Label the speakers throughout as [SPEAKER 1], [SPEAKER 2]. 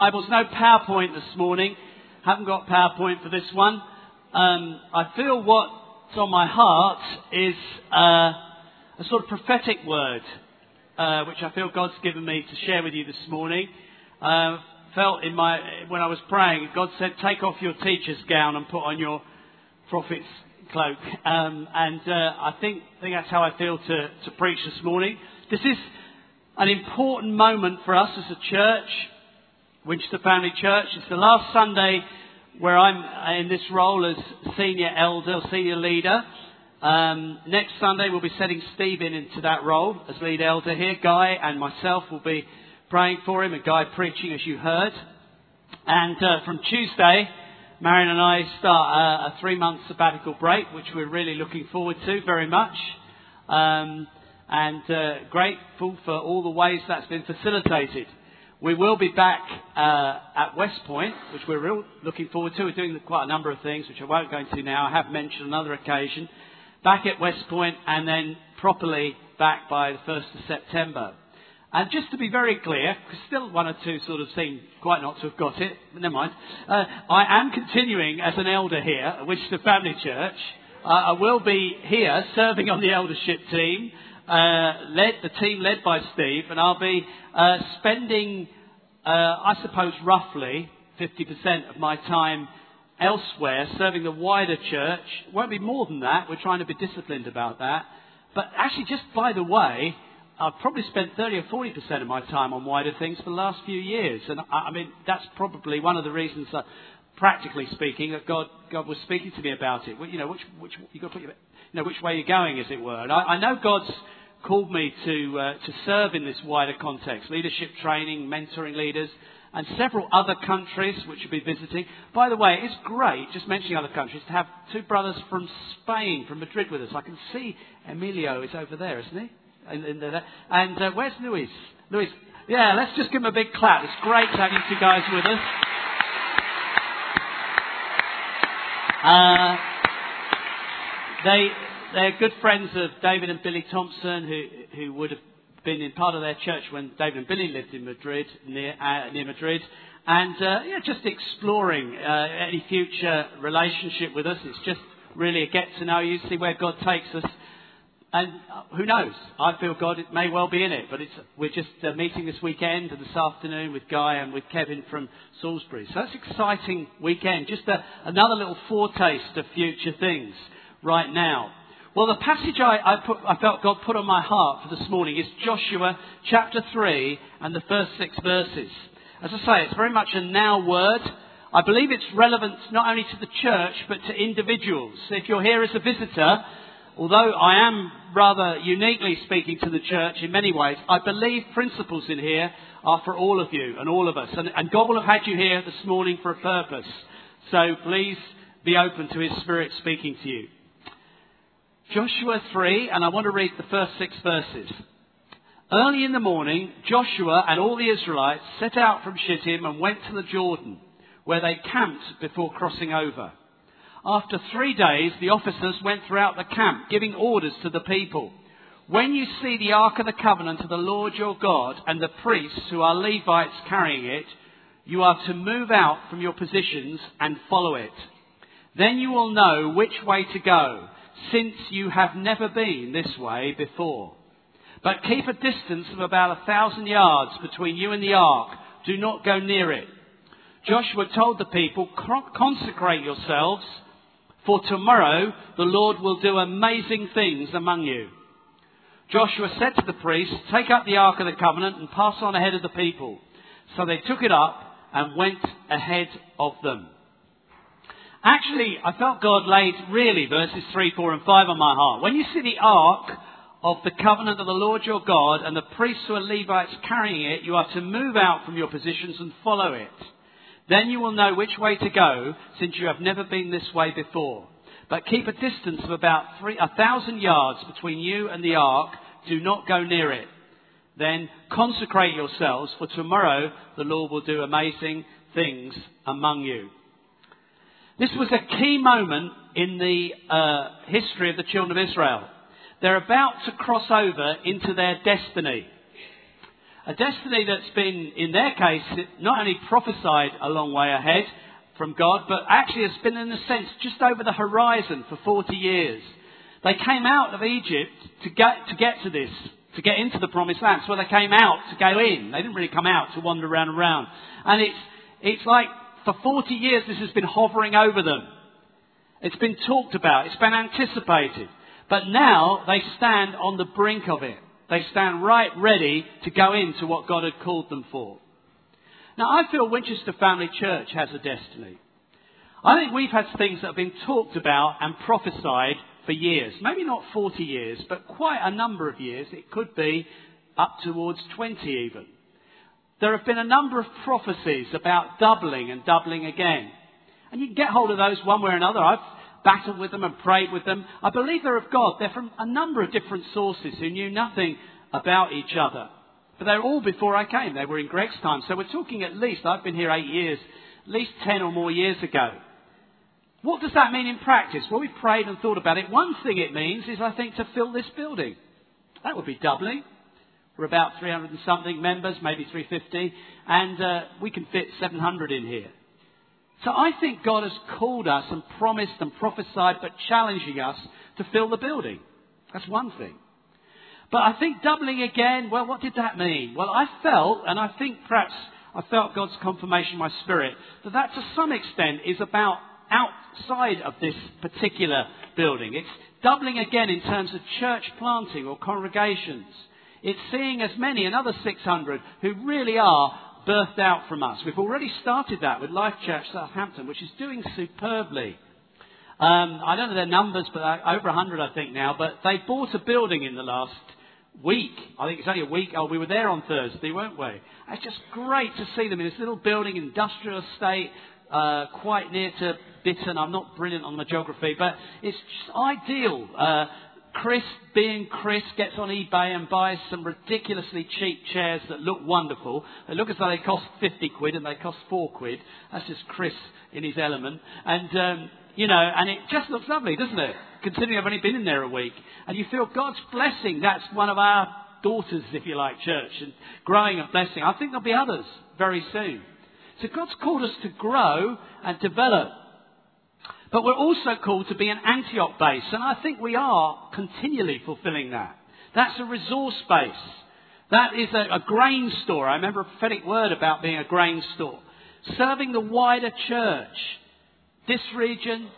[SPEAKER 1] Bibles, no PowerPoint this morning. Haven't got PowerPoint for this one. Um, I feel what's on my heart is uh, a sort of prophetic word, uh, which I feel God's given me to share with you this morning. Uh, felt in my when I was praying, God said, "Take off your teacher's gown and put on your prophet's cloak." Um, and uh, I think, I think that's how I feel to, to preach this morning. This is an important moment for us as a church. Winchester Family Church. It's the last Sunday where I'm in this role as senior elder, senior leader. Um, next Sunday we'll be setting Stephen into that role as lead elder here. Guy and myself will be praying for him, and Guy preaching as you heard. And uh, from Tuesday, Marion and I start a, a three-month sabbatical break, which we're really looking forward to very much. Um, and uh, grateful for all the ways that's been facilitated. We will be back uh, at West Point, which we're real looking forward to. We're doing quite a number of things, which I won't go into now. I have mentioned another occasion. Back at West Point and then properly back by the 1st of September. And just to be very clear, because still one or two sort of seem quite not to have got it, but never mind. Uh, I am continuing as an elder here at Winchester Family Church. Uh, I will be here serving on the eldership team uh, led the team led by Steve, and I'll be uh, spending, uh, I suppose, roughly 50% of my time elsewhere, serving the wider church. Won't be more than that. We're trying to be disciplined about that. But actually, just by the way, I've probably spent 30 or 40% of my time on wider things for the last few years. And I, I mean, that's probably one of the reasons that, practically speaking, that God, God was speaking to me about it. You know, which, which, you got to put your, you know, which way you're going, as it were. And I, I know God's called me to, uh, to serve in this wider context leadership training, mentoring leaders, and several other countries which we'll be visiting. By the way, it's great, just mentioning other countries, to have two brothers from Spain, from Madrid with us. I can see Emilio is over there, isn't he? In, in and uh, where's Luis? Luis, yeah, let's just give him a big clap. It's great to have you two guys with us. Uh, they, they're good friends of David and Billy Thompson, who, who would have been in part of their church when David and Billy lived in Madrid, near, uh, near Madrid. And uh, yeah, just exploring uh, any future relationship with us. It's just really a get to know you, see where God takes us. And uh, who knows? I feel God it may well be in it, but we're just uh, meeting this weekend and this afternoon with Guy and with Kevin from Salisbury. So that's an exciting weekend. Just a, another little foretaste of future things right now. Well, the passage I, I, put, I, felt God put on my heart for this morning is Joshua chapter 3 and the first six verses. As I say, it's very much a now word. I believe it's relevant not only to the church, but to individuals. If you're here as a visitor, although I am rather uniquely speaking to the church in many ways, I believe principles in here are for all of you and all of us. And, and God will have had you here this morning for a purpose. So please be open to His Spirit speaking to you. Joshua 3, and I want to read the first six verses. Early in the morning, Joshua and all the Israelites set out from Shittim and went to the Jordan, where they camped before crossing over. After three days, the officers went throughout the camp, giving orders to the people. When you see the Ark of the Covenant of the Lord your God and the priests who are Levites carrying it, you are to move out from your positions and follow it. Then you will know which way to go since you have never been this way before. But keep a distance of about a thousand yards between you and the ark. Do not go near it. Joshua told the people, consecrate yourselves, for tomorrow the Lord will do amazing things among you. Joshua said to the priests, take up the ark of the covenant and pass on ahead of the people. So they took it up and went ahead of them. Actually, I felt God laid really verses 3, 4 and 5 on my heart. When you see the ark of the covenant of the Lord your God and the priests who are Levites carrying it, you are to move out from your positions and follow it. Then you will know which way to go, since you have never been this way before. But keep a distance of about three, a thousand yards between you and the ark. Do not go near it. Then consecrate yourselves, for tomorrow the Lord will do amazing things among you. This was a key moment in the uh, history of the children of Israel. They're about to cross over into their destiny. A destiny that's been, in their case, not only prophesied a long way ahead from God, but actually has been, in a sense, just over the horizon for 40 years. They came out of Egypt to get, to get to this, to get into the promised land. So they came out to go in. They didn't really come out to wander around and around. And it's, it's like for 40 years this has been hovering over them. It's been talked about. It's been anticipated. But now they stand on the brink of it. They stand right ready to go into what God had called them for. Now I feel Winchester Family Church has a destiny. I think we've had things that have been talked about and prophesied for years. Maybe not 40 years, but quite a number of years. It could be up towards 20 even. There have been a number of prophecies about doubling and doubling again. And you can get hold of those one way or another. I've battled with them and prayed with them. I believe they're of God. They're from a number of different sources who knew nothing about each other. But they're all before I came. They were in Greg's time. So we're talking at least, I've been here eight years, at least ten or more years ago. What does that mean in practice? Well, we've prayed and thought about it. One thing it means is, I think, to fill this building. That would be doubling. We're about 300 and something members, maybe 350, and uh, we can fit 700 in here. So I think God has called us and promised and prophesied, but challenging us to fill the building. That's one thing. But I think doubling again, well, what did that mean? Well, I felt, and I think perhaps I felt God's confirmation in my spirit, that that to some extent is about outside of this particular building. It's doubling again in terms of church planting or congregations. It's seeing as many, another 600, who really are birthed out from us. We've already started that with Life Church Southampton, which is doing superbly. Um, I don't know their numbers, but over 100 I think now. But they bought a building in the last week. I think it's only a week. Oh, we were there on Thursday, weren't we? It's just great to see them in this little building, industrial estate, uh, quite near to Bitterne. I'm not brilliant on the geography, but it's just ideal. Uh, Chris, being Chris, gets on eBay and buys some ridiculously cheap chairs that look wonderful. They look as though they cost 50 quid and they cost 4 quid. That's just Chris in his element. And, um, you know, and it just looks lovely, doesn't it? Considering I've only been in there a week. And you feel God's blessing. That's one of our daughters, if you like, church. And growing and blessing. I think there'll be others very soon. So God's called us to grow and develop. But we're also called to be an Antioch base, and I think we are continually fulfilling that. That's a resource base. That is a, a grain store. I remember a prophetic word about being a grain store. Serving the wider church, this region,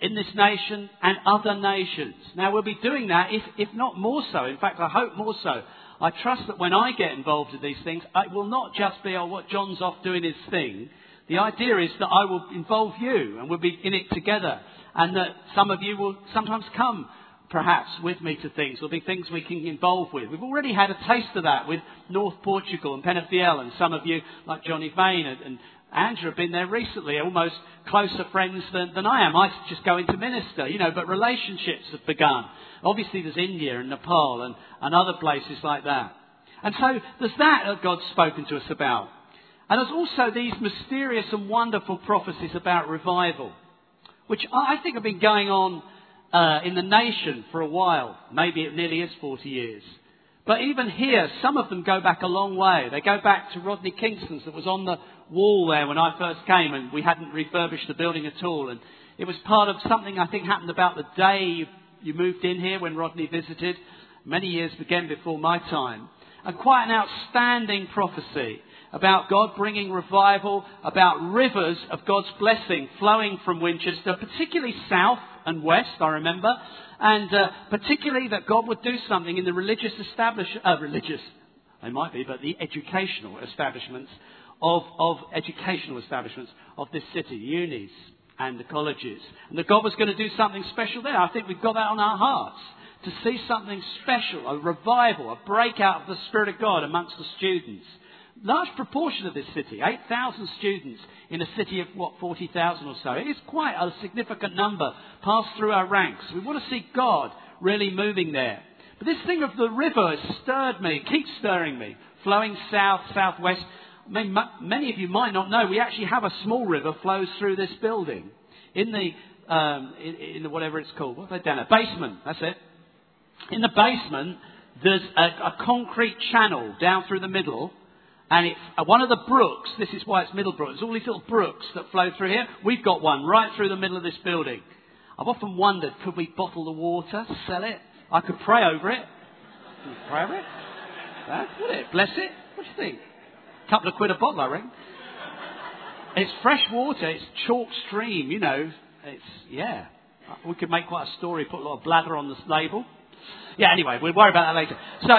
[SPEAKER 1] in this nation, and other nations. Now we'll be doing that, if, if not more so. In fact, I hope more so. I trust that when I get involved in these things, it will not just be, oh, what John's off doing his thing. The idea is that I will involve you and we'll be in it together. And that some of you will sometimes come, perhaps, with me to things. There'll be things we can involve with. We've already had a taste of that with North Portugal and Penafiel, and some of you, like Johnny Vane and, and Andrew, have been there recently, almost closer friends than, than I am. I just go into minister, you know, but relationships have begun. Obviously, there's India and Nepal and, and other places like that. And so there's that that God's spoken to us about. And there's also these mysterious and wonderful prophecies about revival, which I think have been going on uh, in the nation for a while. Maybe it nearly is 40 years. But even here, some of them go back a long way. They go back to Rodney Kingston's that was on the wall there when I first came and we hadn't refurbished the building at all. And it was part of something I think happened about the day you, you moved in here when Rodney visited, many years again before my time. And quite an outstanding prophecy about God bringing revival, about rivers of God's blessing flowing from Winchester, particularly south and west, I remember, and uh, particularly that God would do something in the religious establishment, uh, religious, they might be, but the educational establishments of, of educational establishments of this city, unis and the colleges. And that God was going to do something special there. I think we've got that on our hearts. To see something special, a revival, a breakout of the Spirit of God amongst the students large proportion of this city, 8,000 students in a city of, what, 40,000 or so. It is quite a significant number passed through our ranks. We want to see God really moving there. But this thing of the river has stirred me, keeps stirring me, flowing south, southwest. Many of you might not know, we actually have a small river flows through this building. In the, um, in, in the whatever it's called, what have they done? A basement, that's it. In the basement, there's a, a concrete channel down through the middle, and it's uh, one of the brooks. This is why it's Middlebrook. There's all these little brooks that flow through here. We've got one right through the middle of this building. I've often wondered, could we bottle the water, sell it? I could pray over it. Pray over it? That it? Bless it? What do you think? A couple of quid a bottle, I reckon. It's fresh water. It's chalk stream. You know. It's yeah. We could make quite a story. Put a lot of bladder on the label. Yeah. Anyway, we'll worry about that later. So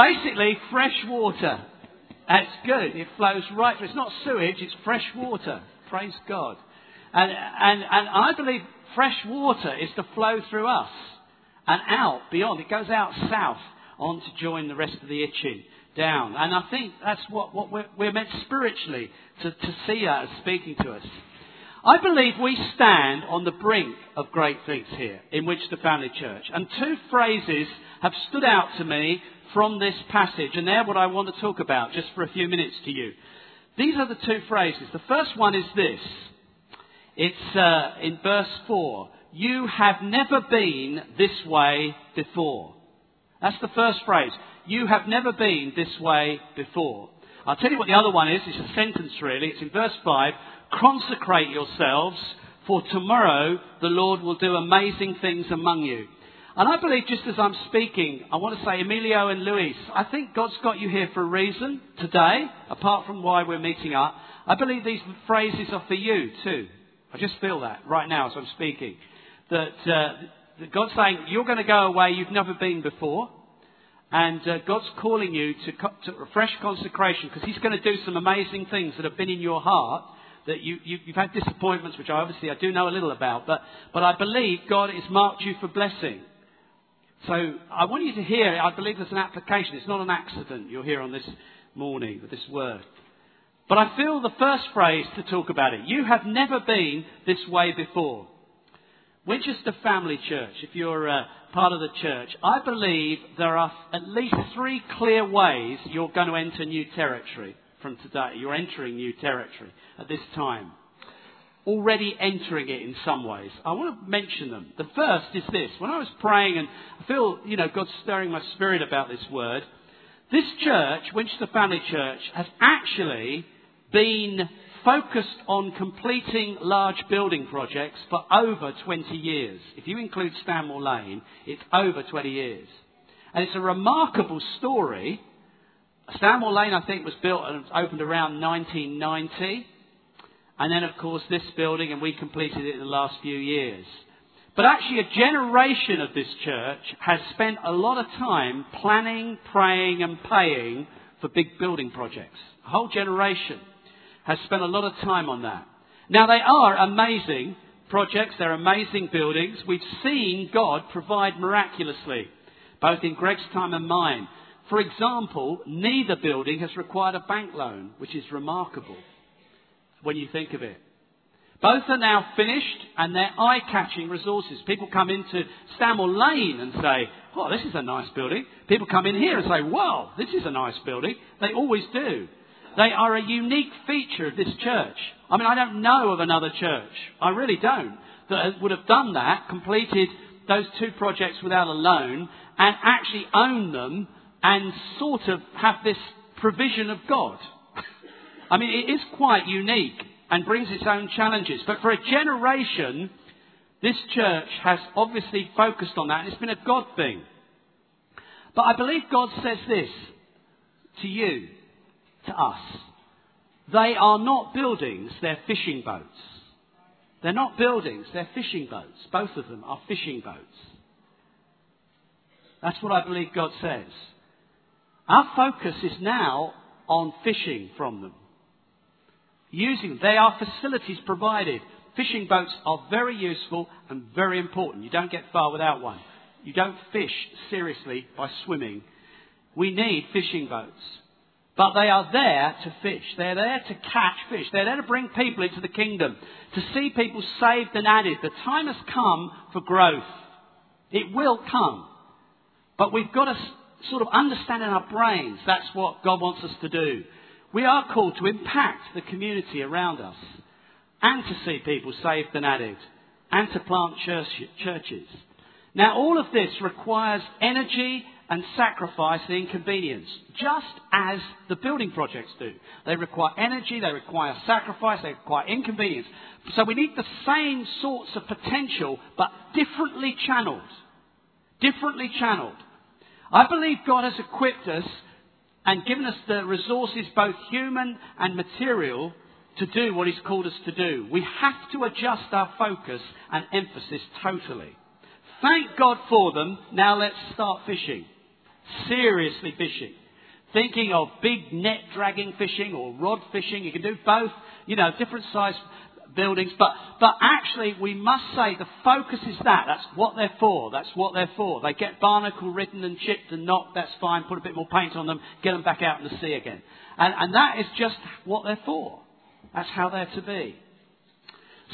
[SPEAKER 1] basically, fresh water. That's good. It flows right through. It's not sewage. It's fresh water. Praise God. And and and I believe fresh water is to flow through us and out beyond. It goes out south on to join the rest of the Itchen down. And I think that's what, what we're, we're meant spiritually to, to see that as speaking to us. I believe we stand on the brink of great things here in Winchester Family Church. And two phrases have stood out to me from this passage, and they're what I want to talk about just for a few minutes to you. These are the two phrases. The first one is this. It's uh, in verse 4. You have never been this way before. That's the first phrase. You have never been this way before. I'll tell you what the other one is. It's a sentence really. It's in verse 5. Consecrate yourselves, for tomorrow the Lord will do amazing things among you. And I believe just as I'm speaking, I want to say, Emilio and Luis, I think God's got you here for a reason today, apart from why we're meeting up. I believe these phrases are for you too. I just feel that right now as I'm speaking. That, uh, that God's saying, you're going to go away you've never been before. And uh, God's calling you to, co- to fresh consecration because He's going to do some amazing things that have been in your heart. That you, you, you've had disappointments, which I obviously I do know a little about, but, but I believe God has marked you for blessing. So I want you to hear. I believe there's an application. It's not an accident you're here on this morning with this word. But I feel the first phrase to talk about it. You have never been this way before. Winchester Family Church, if you're uh, part of the church, I believe there are at least three clear ways you're going to enter new territory from today. You're entering new territory at this time. Already entering it in some ways. I want to mention them. The first is this. When I was praying and I feel, you know, God stirring my spirit about this word, this church, Winchester Family Church, has actually been focused on completing large building projects for over 20 years. If you include Stanmore Lane, it's over 20 years. And it's a remarkable story. Stanmore Lane, I think, was built and opened around 1990. And then, of course, this building, and we completed it in the last few years. But actually, a generation of this church has spent a lot of time planning, praying, and paying for big building projects. A whole generation has spent a lot of time on that. Now, they are amazing projects, they're amazing buildings. We've seen God provide miraculously, both in Greg's time and mine. For example, neither building has required a bank loan, which is remarkable when you think of it. Both are now finished and they're eye-catching resources. People come into Stanmore Lane and say, oh, this is a nice building. People come in here and say, wow, this is a nice building. They always do. They are a unique feature of this church. I mean, I don't know of another church. I really don't. That would have done that, completed those two projects without a loan, and actually own them and sort of have this provision of God. I mean, it is quite unique and brings its own challenges. But for a generation, this church has obviously focused on that, and it's been a God thing. But I believe God says this to you to us. They are not buildings, they're fishing boats. They're not buildings, they're fishing boats. Both of them are fishing boats. That's what I believe God says. Our focus is now on fishing from them. Using, they are facilities provided. Fishing boats are very useful and very important. You don't get far without one. You don't fish seriously by swimming. We need fishing boats. But they are there to fish. They're there to catch fish. They're there to bring people into the kingdom, to see people saved and added. The time has come for growth. It will come. But we've got to sort of understand in our brains that's what God wants us to do. We are called to impact the community around us and to see people saved and added and to plant church, churches. Now, all of this requires energy and sacrifice and inconvenience, just as the building projects do. They require energy, they require sacrifice, they require inconvenience. So we need the same sorts of potential, but differently channeled. Differently channeled. I believe God has equipped us and given us the resources, both human and material, to do what He's called us to do. We have to adjust our focus and emphasis totally. Thank God for them. Now let's start fishing. Seriously fishing. Thinking of big net dragging fishing or rod fishing. You can do both. You know, different size buildings. But, but actually, we must say the focus is that. That's what they're for. That's what they're for. They get barnacle ridden and chipped and knocked. That's fine. Put a bit more paint on them. Get them back out in the sea again. And, and that is just what they're for. That's how they're to be.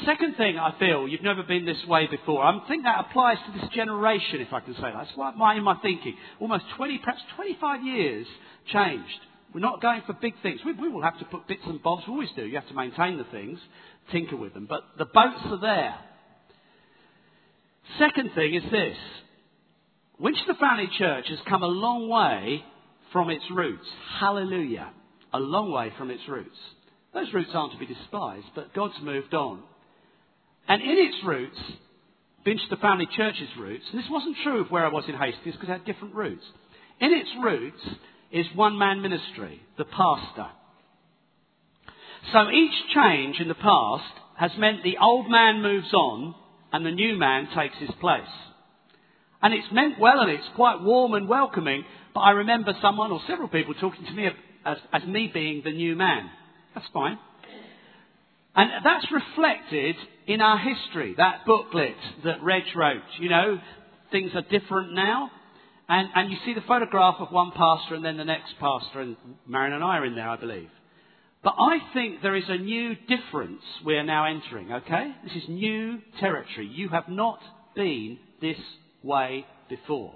[SPEAKER 1] Second thing I feel, you've never been this way before. I think that applies to this generation, if I can say that. That's my, in my thinking. Almost 20, perhaps 25 years changed. We're not going for big things. We, we will have to put bits and bobs. We always do. You have to maintain the things, tinker with them. But the boats are there. Second thing is this. Winchester Family Church has come a long way from its roots. Hallelujah. A long way from its roots. Those roots aren't to be despised, but God's moved on. And in its roots, Winchester Family Church's roots, and this wasn't true of where I was in Hastings because it had different roots. In its roots is one man ministry, the pastor. So each change in the past has meant the old man moves on and the new man takes his place. And it's meant well and it's quite warm and welcoming, but I remember someone or several people talking to me as, as me being the new man. That's fine. And that's reflected in our history, that booklet that Reg wrote. You know, things are different now. And, and you see the photograph of one pastor and then the next pastor, and Marion and I are in there, I believe. But I think there is a new difference we are now entering, okay? This is new territory. You have not been this way before.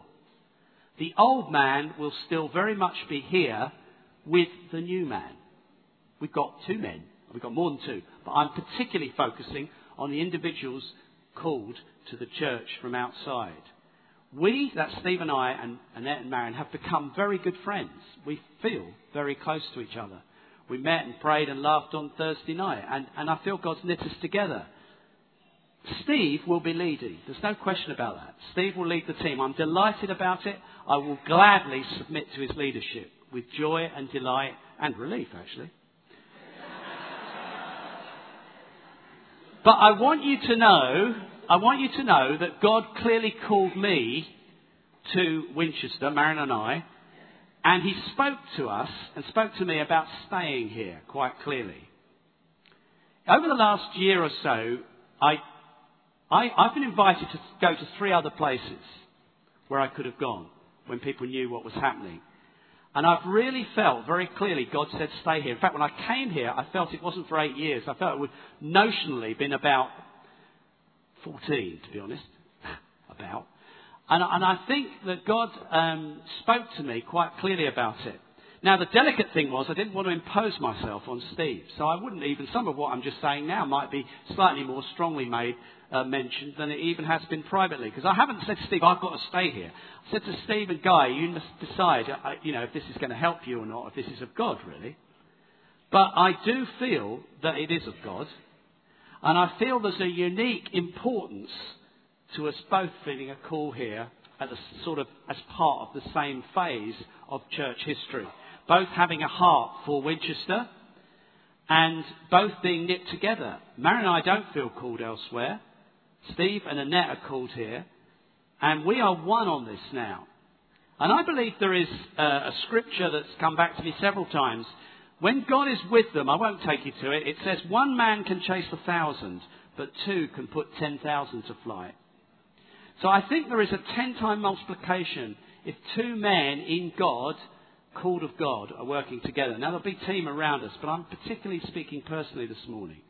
[SPEAKER 1] The old man will still very much be here with the new man. We've got two men We've got more than two. But I'm particularly focusing on the individuals called to the church from outside. We, that's Steve and I and Annette and Marion, have become very good friends. We feel very close to each other. We met and prayed and laughed on Thursday night, and, and I feel God's knit us together. Steve will be leading. There's no question about that. Steve will lead the team. I'm delighted about it. I will gladly submit to his leadership with joy and delight and relief, actually. But I want you to know, I want you to know that God clearly called me to Winchester, Marion and I, and He spoke to us and spoke to me about staying here quite clearly. Over the last year or so, I, I, I've been invited to go to three other places where I could have gone when people knew what was happening. And I've really felt very clearly God said stay here. In fact, when I came here, I felt it wasn't for eight years. I felt it would notionally been about 14, to be honest. about. And, and, I think that God um, spoke to me quite clearly about it. Now, the delicate thing was I didn't want to impose myself on Steve. So I wouldn't even, some of what I'm just saying now might be slightly more strongly made uh, mentioned than it even has been privately. Because I haven't said to Steve, I've got to stay here. I said to Steve and Guy, you must decide, uh, you know, if this is going to help you or not, if this is of God, really. But I do feel that it is of God. And I feel there's a unique importance to us both feeling a call here sort of as part of the same phase of church history both having a heart for Winchester and both being knit together. Marion and I don't feel called elsewhere. Steve and Annette are called here. And we are one on this now. And I believe there is a, a scripture that's come back to me several times. When God is with them, I won't take you to it, it says one man can chase a thousand, but two can put ten thousand to flight. So I think there is a ten time multiplication if two men in God called of God are working together. Now, there'll be team around us, but I'm particularly speaking personally this morning.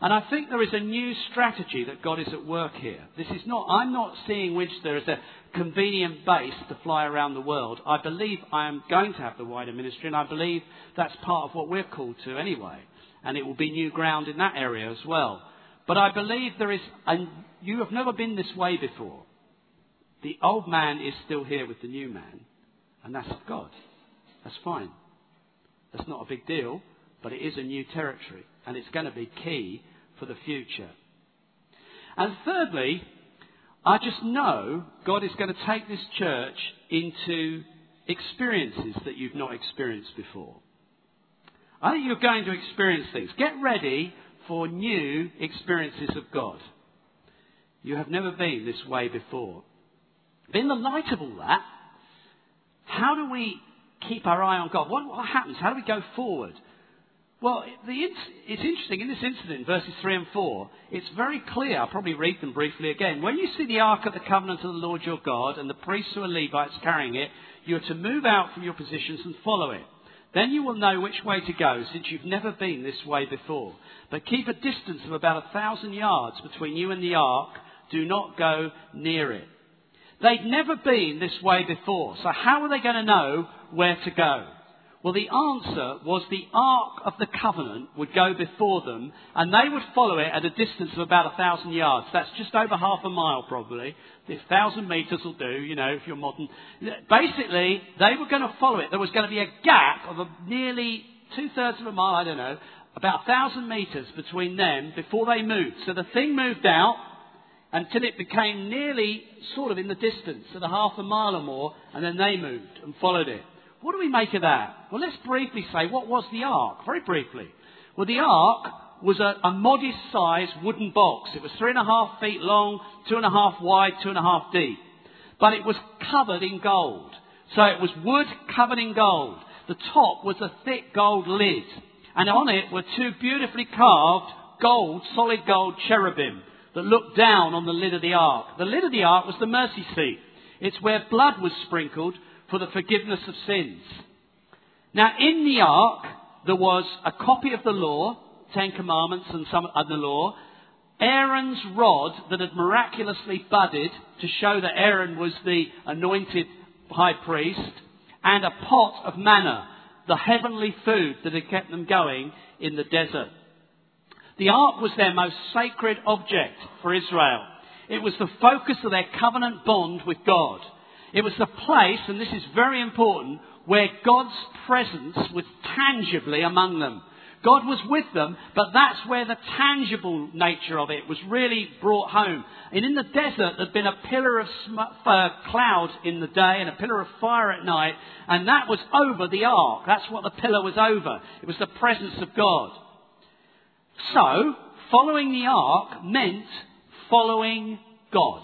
[SPEAKER 1] And I think there is a new strategy that God is at work here. This is not, I'm not seeing Winchester as a convenient base to fly around the world. I believe I am going to have the wider ministry, and I believe that's part of what we're called to anyway. And it will be new ground in that area as well. But I believe there is, and you have never been this way before. The old man is still here with the new man, and that's God. That's fine. That's not a big deal, but it is a new territory, and it's going to be key for the future. And thirdly, I just know God is going to take this church into experiences that you've not experienced before. I think you're going to experience things. Get ready for new experiences of God. You have never been this way before. But in the light of all that, how do we keep our eye on God? What, what happens? How do we go forward? Well, the, it's interesting in this incident, verses 3 and 4, it's very clear. I'll probably read them briefly again. When you see the Ark of the Covenant of the Lord your God and the priests who are Levites carrying it, you are to move out from your positions and follow it. Then you will know which way to go, since you've never been this way before. But keep a distance of about a thousand yards between you and the ark. Do not go near it. They'd never been this way before, so how are they going to know where to go? Well, the answer was the Ark of the Covenant would go before them, and they would follow it at a distance of about a thousand yards. That's just over half a mile, probably. A thousand metres will do, you know, if you're modern. Basically, they were going to follow it. There was going to be a gap of a nearly two thirds of a mile, I don't know, about a thousand metres between them before they moved. So the thing moved out until it became nearly sort of in the distance, at a half a mile or more, and then they moved and followed it. What do we make of that? Well, let's briefly say what was the ark, very briefly. Well, the ark was a, a modest sized wooden box. It was three and a half feet long, two and a half wide, two and a half deep. But it was covered in gold. So it was wood covered in gold. The top was a thick gold lid. And on it were two beautifully carved gold, solid gold cherubim that looked down on the lid of the ark. The lid of the ark was the mercy seat. It's where blood was sprinkled for the forgiveness of sins. Now, in the ark, there was a copy of the law, Ten Commandments and some other law, Aaron's rod that had miraculously budded to show that Aaron was the anointed high priest, and a pot of manna, the heavenly food that had kept them going in the desert. The ark was their most sacred object for Israel. It was the focus of their covenant bond with God. It was the place, and this is very important, where God's presence was tangibly among them. God was with them, but that's where the tangible nature of it was really brought home. And in the desert, there'd been a pillar of sm- uh, cloud in the day and a pillar of fire at night, and that was over the ark. That's what the pillar was over. It was the presence of God. So, following the ark meant following God.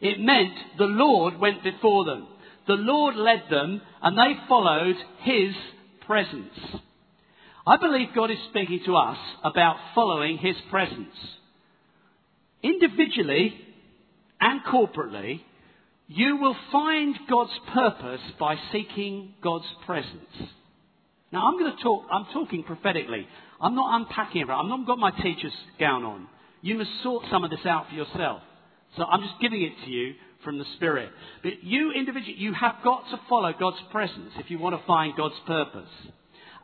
[SPEAKER 1] It meant the Lord went before them. The Lord led them and they followed His presence. I believe God is speaking to us about following His presence. Individually and corporately, you will find God's purpose by seeking God's presence. Now I'm going to talk, I'm talking prophetically. I'm not unpacking it. I've not got my teacher's gown on. You must sort some of this out for yourself. So I'm just giving it to you from the Spirit. But you individually, you have got to follow God's presence if you want to find God's purpose.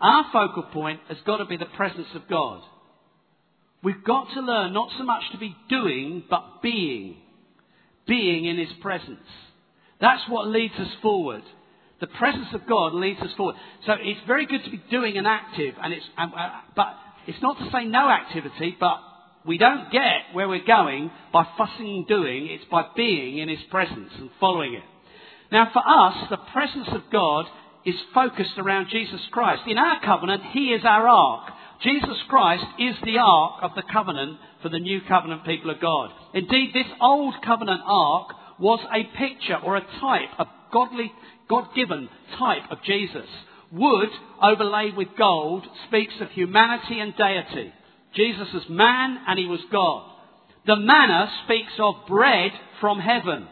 [SPEAKER 1] Our focal point has got to be the presence of God. We've got to learn not so much to be doing, but being. Being in His presence. That's what leads us forward. The presence of God leads us forward. So it's very good to be doing and active, and it's, uh, but it's not to say no activity, but we don't get where we're going by fussing and doing, it's by being in His presence and following it. Now, for us, the presence of God is focused around Jesus Christ. In our covenant, He is our ark. Jesus Christ is the ark of the covenant for the new covenant people of God. Indeed, this old covenant ark was a picture or a type, a godly, God-given type of Jesus. Wood overlaid with gold speaks of humanity and deity. Jesus is man and he was God. The manna speaks of bread from heaven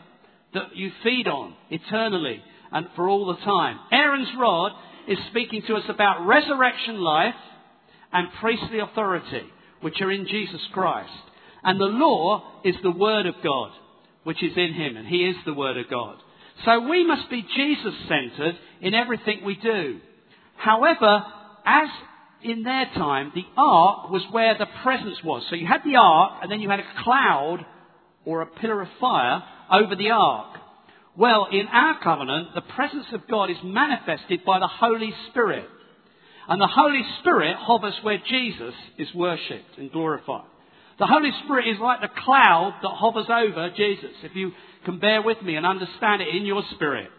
[SPEAKER 1] that you feed on eternally and for all the time. Aaron's rod is speaking to us about resurrection life and priestly authority, which are in Jesus Christ. And the law is the Word of God, which is in Him, and He is the Word of God. So we must be Jesus centered in everything we do. However, as in their time, the ark was where the presence was. So you had the ark, and then you had a cloud or a pillar of fire over the ark. Well, in our covenant, the presence of God is manifested by the Holy Spirit. And the Holy Spirit hovers where Jesus is worshipped and glorified. The Holy Spirit is like the cloud that hovers over Jesus, if you can bear with me and understand it in your spirit.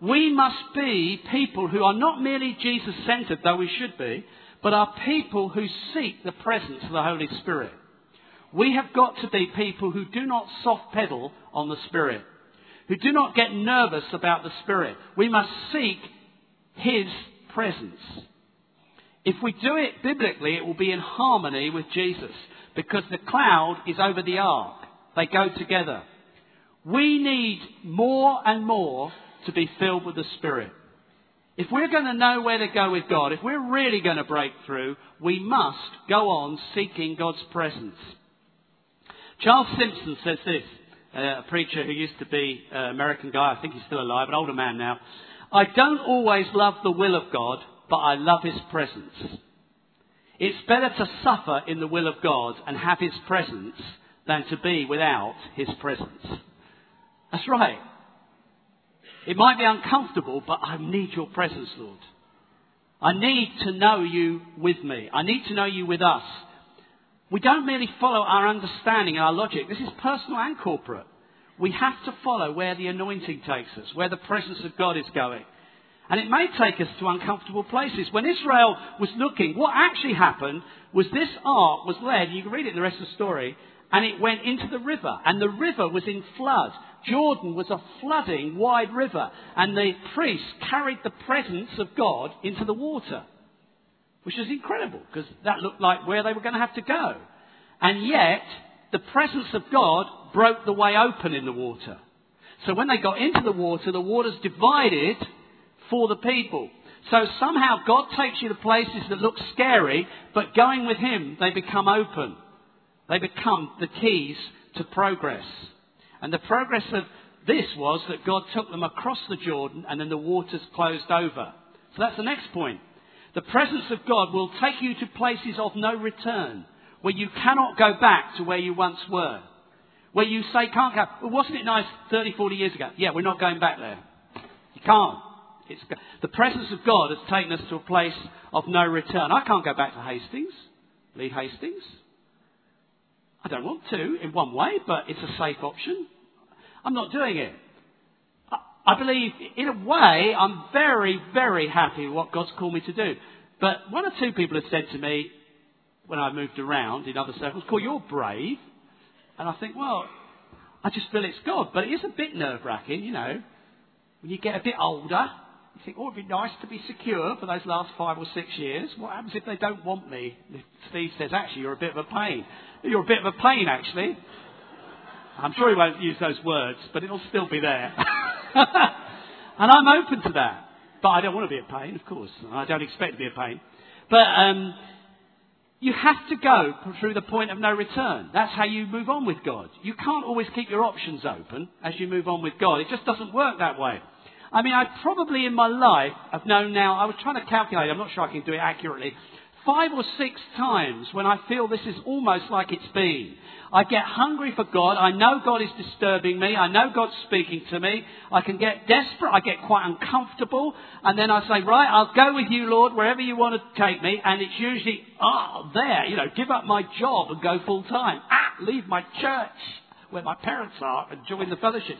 [SPEAKER 1] We must be people who are not merely Jesus centered, though we should be, but are people who seek the presence of the Holy Spirit. We have got to be people who do not soft pedal on the Spirit, who do not get nervous about the Spirit. We must seek His presence. If we do it biblically, it will be in harmony with Jesus because the cloud is over the ark. They go together. We need more and more to be filled with the Spirit. If we're going to know where to go with God, if we're really going to break through, we must go on seeking God's presence. Charles Simpson says this, uh, a preacher who used to be an American guy, I think he's still alive, an older man now. I don't always love the will of God, but I love his presence. It's better to suffer in the will of God and have his presence than to be without his presence. That's right. It might be uncomfortable, but I need your presence, Lord. I need to know you with me. I need to know you with us. We don't merely follow our understanding, and our logic. This is personal and corporate. We have to follow where the anointing takes us, where the presence of God is going. And it may take us to uncomfortable places. When Israel was looking, what actually happened was this ark was led, you can read it in the rest of the story, and it went into the river. And the river was in flood. Jordan was a flooding wide river. And the priests carried the presence of God into the water. Which is incredible, because that looked like where they were going to have to go. And yet, the presence of God broke the way open in the water. So when they got into the water, the waters divided for the people. So somehow God takes you to places that look scary, but going with Him, they become open. They become the keys to progress. And the progress of this was that God took them across the Jordan and then the waters closed over. So that's the next point. The presence of God will take you to places of no return, where you cannot go back to where you once were. Where you say, can't go, well, wasn't it nice 30, 40 years ago? Yeah, we're not going back there. You can't. It's, the presence of God has taken us to a place of no return. I can't go back to Hastings, leave Hastings. I don't want to in one way, but it's a safe option. I'm not doing it. I, believe, in a way, I'm very, very happy with what God's called me to do. But one or two people have said to me, when I moved around in other circles, "Cool, you're brave." And I think, well, I just feel it's God. But it is a bit nerve wracking, you know. When you get a bit older, you think, oh, it'd be nice to be secure for those last five or six years. What happens if they don't want me? Steve says, actually, you're a bit of a pain. You're a bit of a pain, actually. I'm sure he won't use those words, but it'll still be there. and I'm open to that. But I don't want to be a pain, of course. I don't expect to be a pain. But um, you have to go through the point of no return. That's how you move on with God. You can't always keep your options open as you move on with God. It just doesn't work that way. I mean, I probably in my life have known now, I was trying to calculate, I'm not sure I can do it accurately, five or six times when I feel this is almost like it's been. I get hungry for God. I know God is disturbing me. I know God's speaking to me. I can get desperate. I get quite uncomfortable. And then I say, right, I'll go with you, Lord, wherever you want to take me. And it's usually, oh, there, you know, give up my job and go full time. Ah, leave my church where my parents are and join the fellowship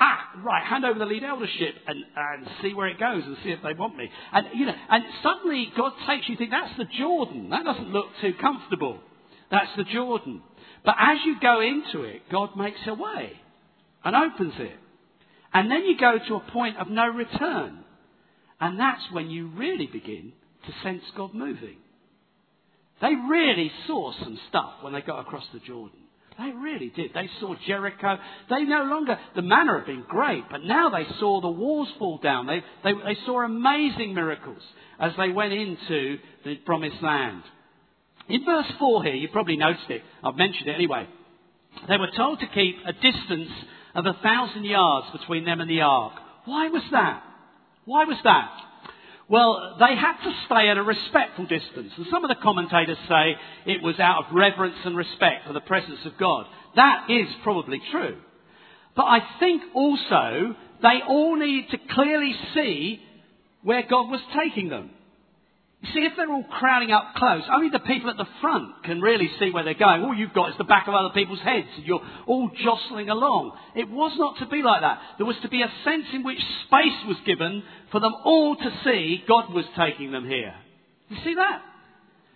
[SPEAKER 1] ah, right, hand over the lead eldership and, and see where it goes and see if they want me. And, you know, and suddenly God takes you, think, that's the Jordan. That doesn't look too comfortable. That's the Jordan. But as you go into it, God makes a way and opens it. And then you go to a point of no return. And that's when you really begin to sense God moving. They really saw some stuff when they got across the Jordan. They really did. They saw Jericho. They no longer, the manna had been great, but now they saw the walls fall down. They, they, they saw amazing miracles as they went into the promised land. In verse 4 here, you probably noticed it. I've mentioned it anyway. They were told to keep a distance of a thousand yards between them and the ark. Why was that? Why was that? Well, they had to stay at a respectful distance. And some of the commentators say it was out of reverence and respect for the presence of God. That is probably true. But I think also they all needed to clearly see where God was taking them. See, if they're all crowding up close, only the people at the front can really see where they're going. All you've got is the back of other people's heads, and you're all jostling along. It was not to be like that. There was to be a sense in which space was given for them all to see God was taking them here. You see that?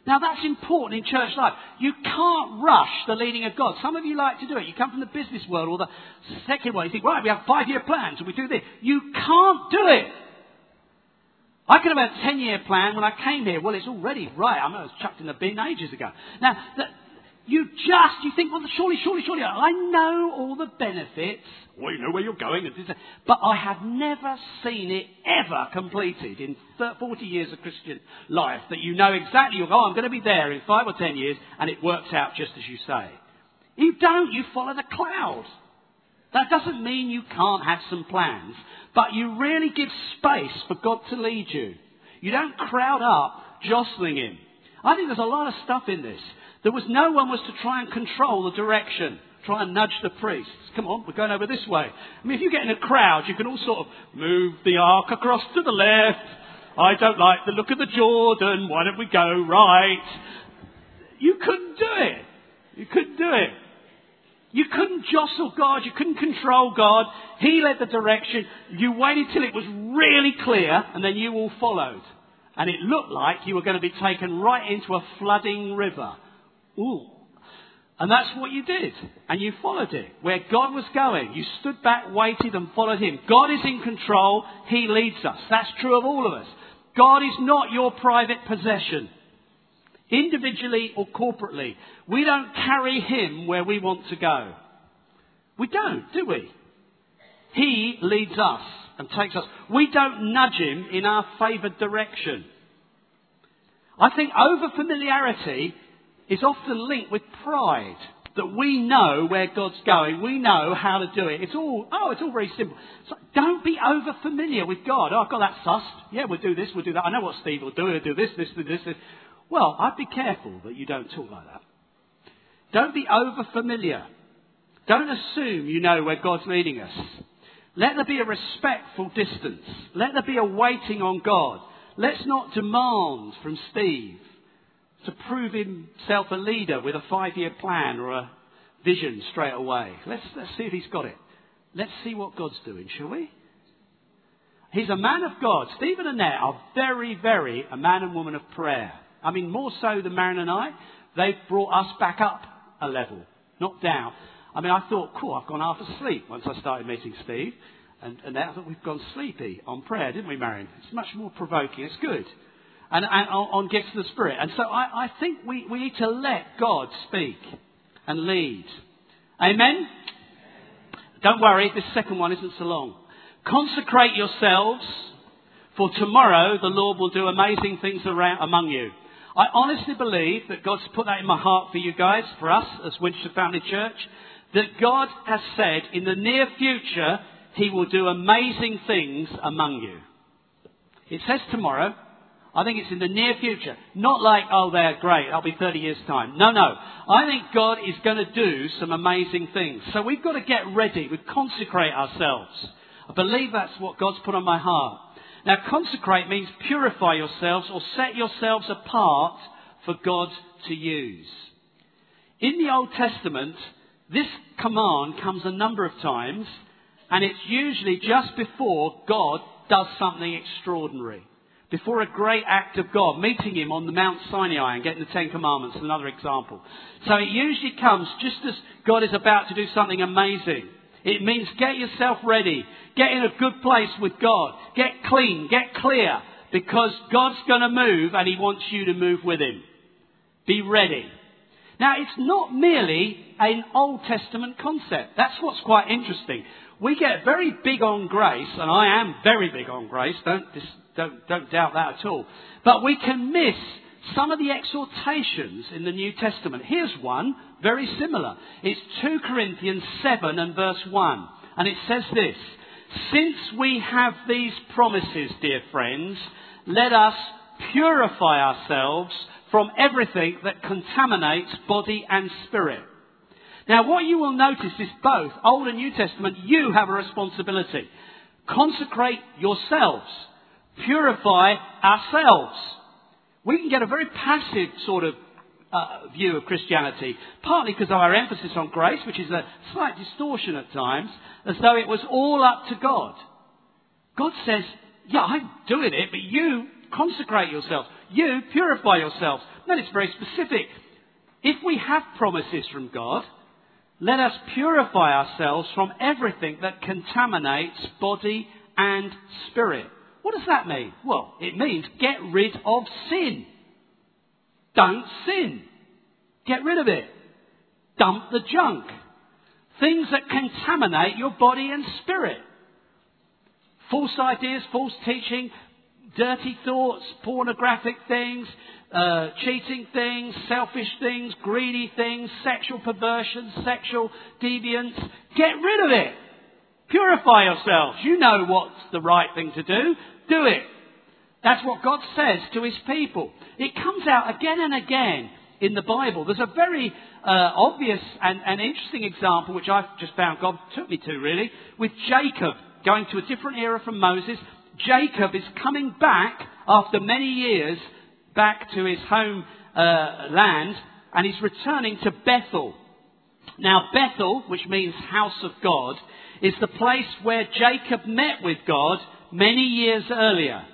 [SPEAKER 1] Now that's important in church life. You can't rush the leading of God. Some of you like to do it. You come from the business world or the secular world. You think, right, we have five year plans and we do this. You can't do it. I could have had a 10 year plan when I came here. Well, it's already right. I, I was chucked in the bin ages ago. Now, the, you just, you think, well, surely, surely, surely, I know all the benefits. Well, you know where you're going. But I have never seen it ever completed in 40 years of Christian life that you know exactly, you go, oh, I'm going to be there in five or ten years, and it works out just as you say. You don't, you follow the cloud. That doesn't mean you can't have some plans, but you really give space for God to lead you. You don't crowd up, jostling Him. I think there's a lot of stuff in this. There was no one was to try and control the direction, try and nudge the priests. Come on, we're going over this way. I mean, if you get in a crowd, you can all sort of move the ark across to the left. I don't like the look of the Jordan. Why don't we go right? You couldn't do it. You couldn't do it. You couldn't jostle God. You couldn't control God. He led the direction. You waited till it was really clear and then you all followed. And it looked like you were going to be taken right into a flooding river. Ooh. And that's what you did. And you followed it. Where God was going, you stood back, waited, and followed Him. God is in control. He leads us. That's true of all of us. God is not your private possession individually or corporately. We don't carry him where we want to go. We don't, do we? He leads us and takes us. We don't nudge him in our favoured direction. I think over familiarity is often linked with pride. That we know where God's going, we know how to do it. It's all, oh, it's all very simple. So don't be over familiar with God. Oh, I've got that sussed. Yeah, we'll do this, we'll do that. I know what Steve will do. He'll do this, this, this, this. Well, I'd be careful that you don't talk like that. Don't be over familiar. Don't assume you know where God's leading us. Let there be a respectful distance. Let there be a waiting on God. Let's not demand from Steve to prove himself a leader with a five year plan or a vision straight away. Let's, let's see if he's got it. Let's see what God's doing, shall we? He's a man of God. Stephen and Annette are very, very a man and woman of prayer. I mean, more so than Marion and I, they've brought us back up a level, not down. I mean, I thought, cool, I've gone half asleep once I started meeting Steve. And, and now that we've gone sleepy on prayer, didn't we, Marion? It's much more provoking. It's good. And, and on, on gifts of the Spirit. And so I, I think we, we need to let God speak and lead. Amen? Don't worry, this second one isn't so long. Consecrate yourselves, for tomorrow the Lord will do amazing things around, among you. I honestly believe that God's put that in my heart for you guys, for us as Winchester Family Church, that God has said in the near future He will do amazing things among you. It says tomorrow. I think it's in the near future. Not like, oh, they're great, I'll be 30 years' time. No, no. I think God is going to do some amazing things. So we've got to get ready. We consecrate ourselves. I believe that's what God's put on my heart. Now, consecrate means purify yourselves or set yourselves apart for God to use. In the Old Testament, this command comes a number of times, and it's usually just before God does something extraordinary. Before a great act of God, meeting him on the Mount Sinai and getting the Ten Commandments, is another example. So it usually comes just as God is about to do something amazing. It means get yourself ready. Get in a good place with God. Get clean. Get clear. Because God's going to move and He wants you to move with Him. Be ready. Now, it's not merely an Old Testament concept. That's what's quite interesting. We get very big on grace, and I am very big on grace. Don't, don't, don't doubt that at all. But we can miss some of the exhortations in the New Testament. Here's one, very similar. It's 2 Corinthians 7 and verse 1. And it says this Since we have these promises, dear friends, let us purify ourselves from everything that contaminates body and spirit. Now, what you will notice is both Old and New Testament, you have a responsibility. consecrate yourselves, purify ourselves. We can get a very passive sort of uh, view of Christianity, partly because of our emphasis on grace, which is a slight distortion at times, as though it was all up to God. God says, yeah, I'm doing it, but you consecrate yourselves. You purify yourselves. Then it's very specific. If we have promises from God, let us purify ourselves from everything that contaminates body and spirit. What does that mean? Well, it means get rid of sin. Don't sin. Get rid of it. Dump the junk. Things that contaminate your body and spirit. False ideas, false teaching, dirty thoughts, pornographic things, uh, cheating things, selfish things, greedy things, sexual perversion, sexual deviance. Get rid of it. Purify yourselves. You know what's the right thing to do. Do it. That's what God says to his people. It comes out again and again in the Bible. There's a very uh, obvious and, and interesting example, which I've just found God took me to really, with Jacob going to a different era from Moses. Jacob is coming back after many years back to his home uh, land and he's returning to Bethel. Now, Bethel, which means house of God, is the place where Jacob met with God many years earlier.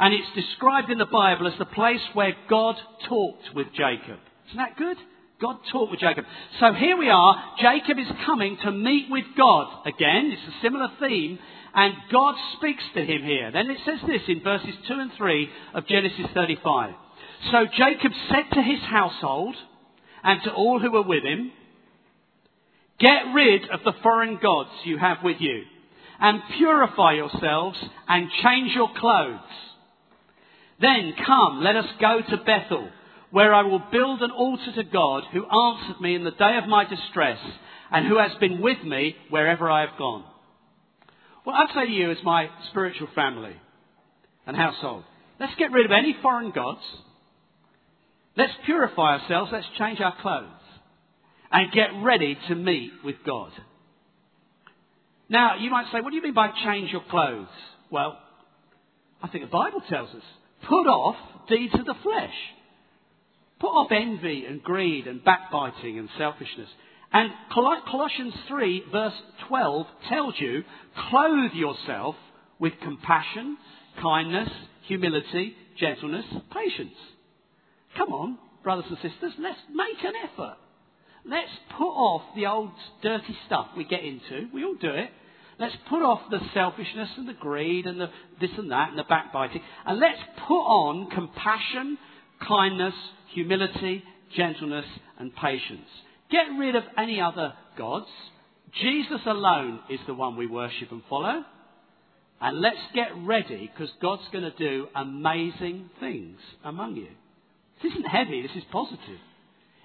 [SPEAKER 1] And it's described in the Bible as the place where God talked with Jacob. Isn't that good? God talked with Jacob. So here we are. Jacob is coming to meet with God again. It's a similar theme. And God speaks to him here. Then it says this in verses 2 and 3 of Genesis 35. So Jacob said to his household and to all who were with him, Get rid of the foreign gods you have with you, and purify yourselves and change your clothes. Then come, let us go to Bethel, where I will build an altar to God who answered me in the day of my distress, and who has been with me wherever I have gone. What I'd say to you as my spiritual family and household, let's get rid of any foreign gods. Let's purify ourselves. Let's change our clothes and get ready to meet with God. Now, you might say, what do you mean by change your clothes? Well, I think the Bible tells us put off deeds of the flesh. Put off envy and greed and backbiting and selfishness. And Colossians 3, verse 12, tells you clothe yourself with compassion, kindness, humility, gentleness, patience. Come on, brothers and sisters, let's make an effort. Let's put off the old dirty stuff we get into. We all do it. Let's put off the selfishness and the greed and the this and that and the backbiting. And let's put on compassion, kindness, humility, gentleness, and patience. Get rid of any other gods. Jesus alone is the one we worship and follow. And let's get ready because God's going to do amazing things among you. This isn't heavy, this is positive.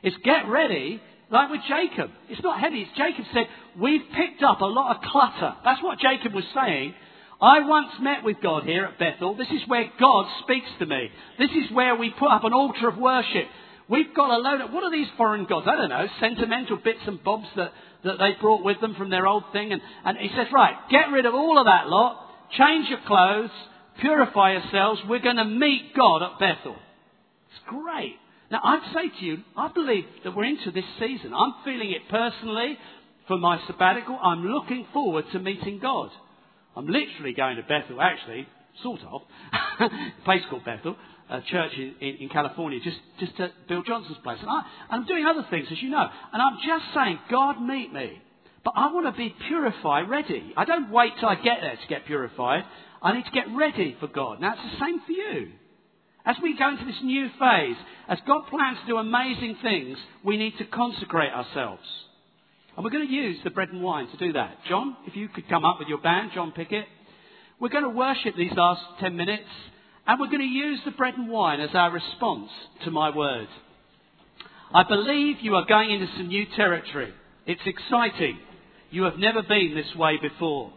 [SPEAKER 1] It's get ready, like with Jacob. It's not heavy. It's Jacob said, We've picked up a lot of clutter. That's what Jacob was saying. I once met with God here at Bethel. This is where God speaks to me. This is where we put up an altar of worship. We've got a load of, what are these foreign gods? I don't know, sentimental bits and bobs that, that they brought with them from their old thing. And, and he says, right, get rid of all of that lot, change your clothes, purify yourselves. We're going to meet God at Bethel. It's great. Now, I'd say to you, I believe that we're into this season. I'm feeling it personally for my sabbatical. I'm looking forward to meeting God. I'm literally going to Bethel, actually, sort of, a place called Bethel, a church in, in, in, California, just, just to Bill Johnson's place. And I, I'm doing other things, as you know. And I'm just saying, God, meet me. But I want to be purified, ready. I don't wait till I get there to get purified. I need to get ready for God. Now, it's the same for you. As we go into this new phase, as God plans to do amazing things, we need to consecrate ourselves. And we're going to use the bread and wine to do that. John, if you could come up with your band, John Pickett. We're going to worship these last 10 minutes, and we're going to use the bread and wine as our response to my word. I believe you are going into some new territory. It's exciting. You have never been this way before.